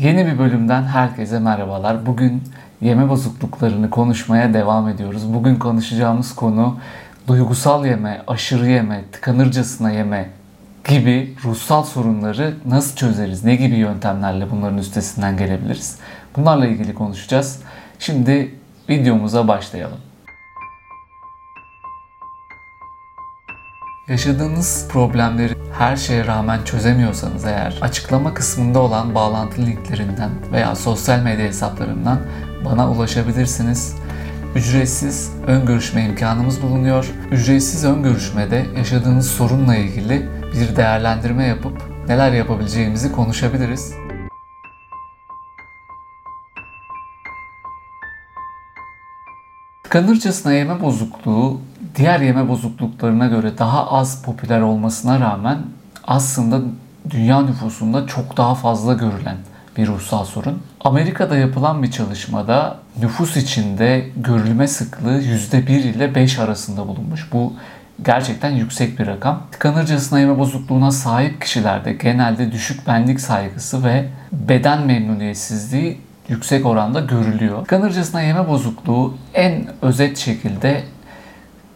Yeni bir bölümden herkese merhabalar. Bugün yeme bozukluklarını konuşmaya devam ediyoruz. Bugün konuşacağımız konu duygusal yeme, aşırı yeme, tıkanırcasına yeme gibi ruhsal sorunları nasıl çözeriz? Ne gibi yöntemlerle bunların üstesinden gelebiliriz? Bunlarla ilgili konuşacağız. Şimdi videomuza başlayalım. Yaşadığınız problemleri her şeye rağmen çözemiyorsanız eğer açıklama kısmında olan bağlantı linklerinden veya sosyal medya hesaplarından bana ulaşabilirsiniz. Ücretsiz ön görüşme imkanımız bulunuyor. Ücretsiz ön görüşmede yaşadığınız sorunla ilgili bir değerlendirme yapıp neler yapabileceğimizi konuşabiliriz. Tıkanırcasına yeme bozukluğu diğer yeme bozukluklarına göre daha az popüler olmasına rağmen aslında dünya nüfusunda çok daha fazla görülen bir ruhsal sorun. Amerika'da yapılan bir çalışmada nüfus içinde görülme sıklığı %1 ile 5 arasında bulunmuş. Bu gerçekten yüksek bir rakam. Tıkanırcasına yeme bozukluğuna sahip kişilerde genelde düşük benlik saygısı ve beden memnuniyetsizliği yüksek oranda görülüyor. Tıkanırcasına yeme bozukluğu en özet şekilde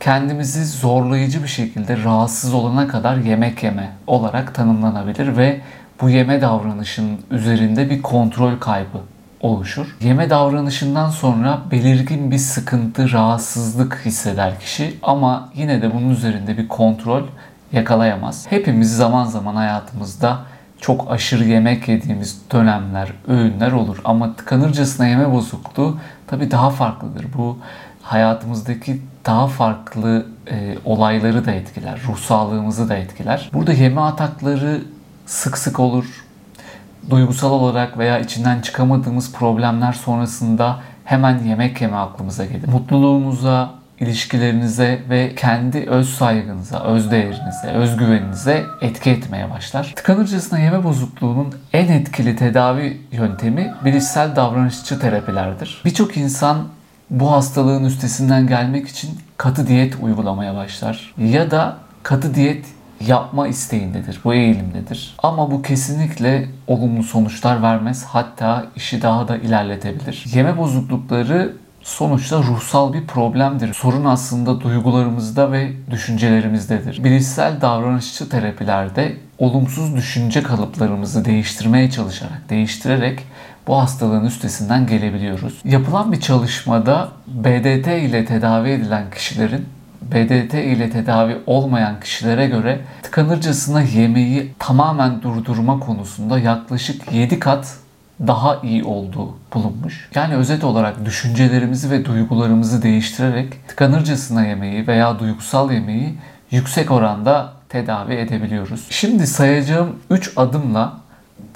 kendimizi zorlayıcı bir şekilde rahatsız olana kadar yemek yeme olarak tanımlanabilir ve bu yeme davranışının üzerinde bir kontrol kaybı oluşur. Yeme davranışından sonra belirgin bir sıkıntı, rahatsızlık hisseder kişi ama yine de bunun üzerinde bir kontrol yakalayamaz. Hepimiz zaman zaman hayatımızda çok aşırı yemek yediğimiz dönemler, öğünler olur ama tıkanırcasına yeme bozukluğu tabii daha farklıdır. Bu hayatımızdaki daha farklı e, olayları da etkiler, ruh sağlığımızı da etkiler. Burada yeme atakları sık sık olur. Duygusal olarak veya içinden çıkamadığımız problemler sonrasında hemen yemek yeme aklımıza gelir. Mutluluğumuza, ilişkilerinize ve kendi öz saygınıza, öz değerinize, özgüveninize etki etmeye başlar. Tıkanırcasına yeme bozukluğunun en etkili tedavi yöntemi bilişsel davranışçı terapilerdir. Birçok insan bu hastalığın üstesinden gelmek için katı diyet uygulamaya başlar. Ya da katı diyet yapma isteğindedir, bu eğilimdedir. Ama bu kesinlikle olumlu sonuçlar vermez. Hatta işi daha da ilerletebilir. Yeme bozuklukları sonuçta ruhsal bir problemdir. Sorun aslında duygularımızda ve düşüncelerimizdedir. Bilişsel davranışçı terapilerde olumsuz düşünce kalıplarımızı değiştirmeye çalışarak, değiştirerek bu hastalığın üstesinden gelebiliyoruz. Yapılan bir çalışmada BDT ile tedavi edilen kişilerin BDT ile tedavi olmayan kişilere göre tıkanırcasına yemeği tamamen durdurma konusunda yaklaşık 7 kat daha iyi olduğu bulunmuş. Yani özet olarak düşüncelerimizi ve duygularımızı değiştirerek tıkanırcasına yemeği veya duygusal yemeği yüksek oranda tedavi edebiliyoruz. Şimdi sayacağım 3 adımla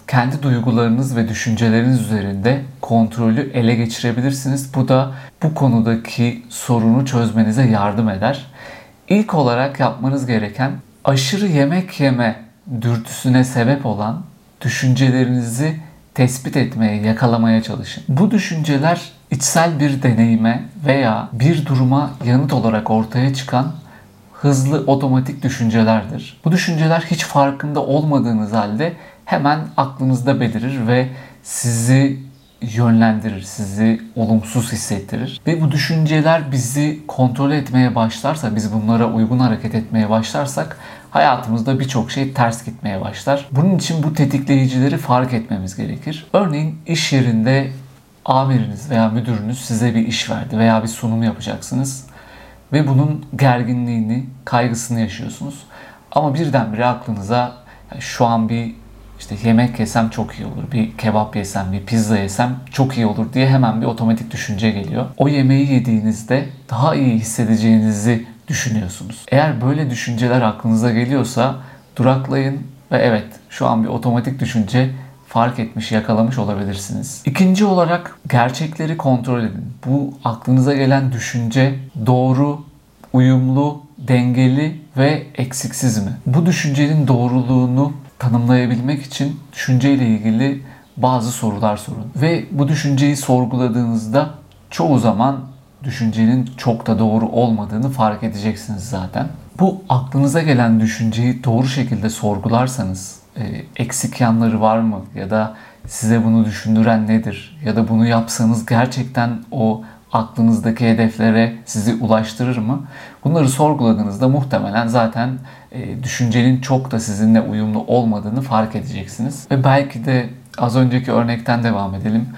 kendi duygularınız ve düşünceleriniz üzerinde kontrolü ele geçirebilirsiniz. Bu da bu konudaki sorunu çözmenize yardım eder. İlk olarak yapmanız gereken aşırı yemek yeme dürtüsüne sebep olan düşüncelerinizi tespit etmeye, yakalamaya çalışın. Bu düşünceler içsel bir deneyime veya bir duruma yanıt olarak ortaya çıkan hızlı otomatik düşüncelerdir. Bu düşünceler hiç farkında olmadığınız halde hemen aklınızda belirir ve sizi yönlendirir, sizi olumsuz hissettirir. Ve bu düşünceler bizi kontrol etmeye başlarsa, biz bunlara uygun hareket etmeye başlarsak hayatımızda birçok şey ters gitmeye başlar. Bunun için bu tetikleyicileri fark etmemiz gerekir. Örneğin iş yerinde amiriniz veya müdürünüz size bir iş verdi veya bir sunum yapacaksınız ve bunun gerginliğini, kaygısını yaşıyorsunuz. Ama birdenbire aklınıza şu an bir işte yemek yesem çok iyi olur, bir kebap yesem, bir pizza yesem çok iyi olur diye hemen bir otomatik düşünce geliyor. O yemeği yediğinizde daha iyi hissedeceğinizi düşünüyorsunuz. Eğer böyle düşünceler aklınıza geliyorsa duraklayın ve evet şu an bir otomatik düşünce fark etmiş, yakalamış olabilirsiniz. İkinci olarak gerçekleri kontrol edin. Bu aklınıza gelen düşünce doğru, uyumlu, dengeli ve eksiksiz mi? Bu düşüncenin doğruluğunu tanımlayabilmek için düşünceyle ilgili bazı sorular sorun. Ve bu düşünceyi sorguladığınızda çoğu zaman düşüncenin çok da doğru olmadığını fark edeceksiniz zaten. Bu aklınıza gelen düşünceyi doğru şekilde sorgularsanız e, eksik yanları var mı ya da size bunu düşündüren nedir? Ya da bunu yapsanız gerçekten o aklınızdaki hedeflere sizi ulaştırır mı? Bunları sorguladığınızda muhtemelen zaten e, düşüncenin çok da sizinle uyumlu olmadığını fark edeceksiniz. Ve belki de az önceki örnekten devam edelim.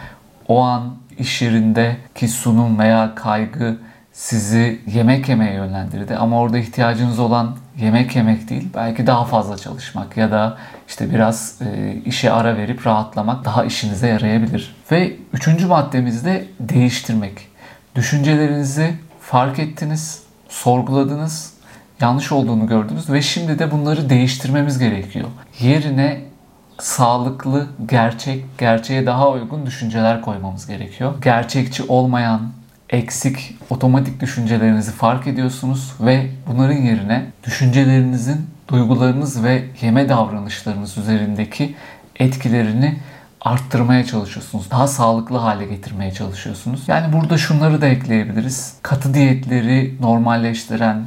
O an iş yerindeki sunum veya kaygı sizi yemek yemeye yönlendirdi ama orada ihtiyacınız olan yemek yemek değil belki daha fazla çalışmak ya da işte biraz e, işe ara verip rahatlamak daha işinize yarayabilir. Ve üçüncü maddemizde değiştirmek. Düşüncelerinizi fark ettiniz, sorguladınız, yanlış olduğunu gördünüz ve şimdi de bunları değiştirmemiz gerekiyor. Yerine sağlıklı, gerçek, gerçeğe daha uygun düşünceler koymamız gerekiyor. Gerçekçi olmayan, eksik, otomatik düşüncelerinizi fark ediyorsunuz ve bunların yerine düşüncelerinizin duygularınız ve yeme davranışlarınız üzerindeki etkilerini arttırmaya çalışıyorsunuz. Daha sağlıklı hale getirmeye çalışıyorsunuz. Yani burada şunları da ekleyebiliriz. Katı diyetleri normalleştiren,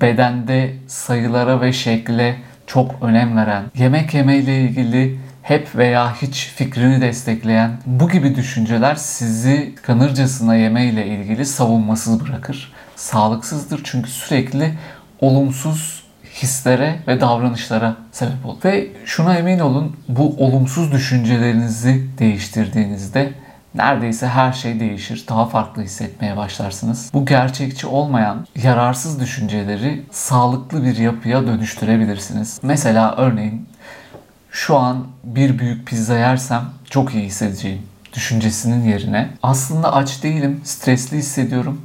bedende sayılara ve şekle çok önem veren, yemek yemeyle ilgili hep veya hiç fikrini destekleyen bu gibi düşünceler sizi kanırcasına yemeyle ilgili savunmasız bırakır. Sağlıksızdır çünkü sürekli olumsuz hislere ve davranışlara sebep olur. Ve şuna emin olun bu olumsuz düşüncelerinizi değiştirdiğinizde neredeyse her şey değişir. Daha farklı hissetmeye başlarsınız. Bu gerçekçi olmayan yararsız düşünceleri sağlıklı bir yapıya dönüştürebilirsiniz. Mesela örneğin şu an bir büyük pizza yersem çok iyi hissedeceğim düşüncesinin yerine aslında aç değilim, stresli hissediyorum.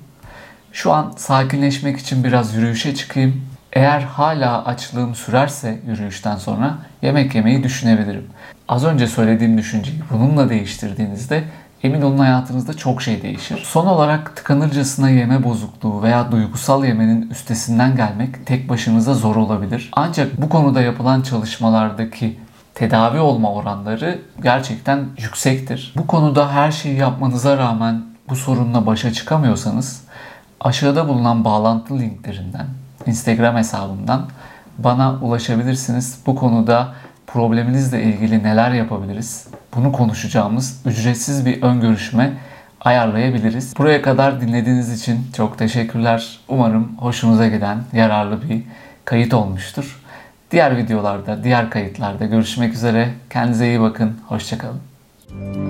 Şu an sakinleşmek için biraz yürüyüşe çıkayım. Eğer hala açlığım sürerse yürüyüşten sonra yemek yemeyi düşünebilirim. Az önce söylediğim düşünceyi bununla değiştirdiğinizde emin olun hayatınızda çok şey değişir. Son olarak tıkanırcasına yeme bozukluğu veya duygusal yemenin üstesinden gelmek tek başınıza zor olabilir. Ancak bu konuda yapılan çalışmalardaki tedavi olma oranları gerçekten yüksektir. Bu konuda her şeyi yapmanıza rağmen bu sorunla başa çıkamıyorsanız aşağıda bulunan bağlantı linklerinden Instagram hesabımdan bana ulaşabilirsiniz. Bu konuda probleminizle ilgili neler yapabiliriz? Bunu konuşacağımız ücretsiz bir ön görüşme ayarlayabiliriz. Buraya kadar dinlediğiniz için çok teşekkürler. Umarım hoşunuza giden yararlı bir kayıt olmuştur. Diğer videolarda, diğer kayıtlarda görüşmek üzere. Kendinize iyi bakın. Hoşçakalın.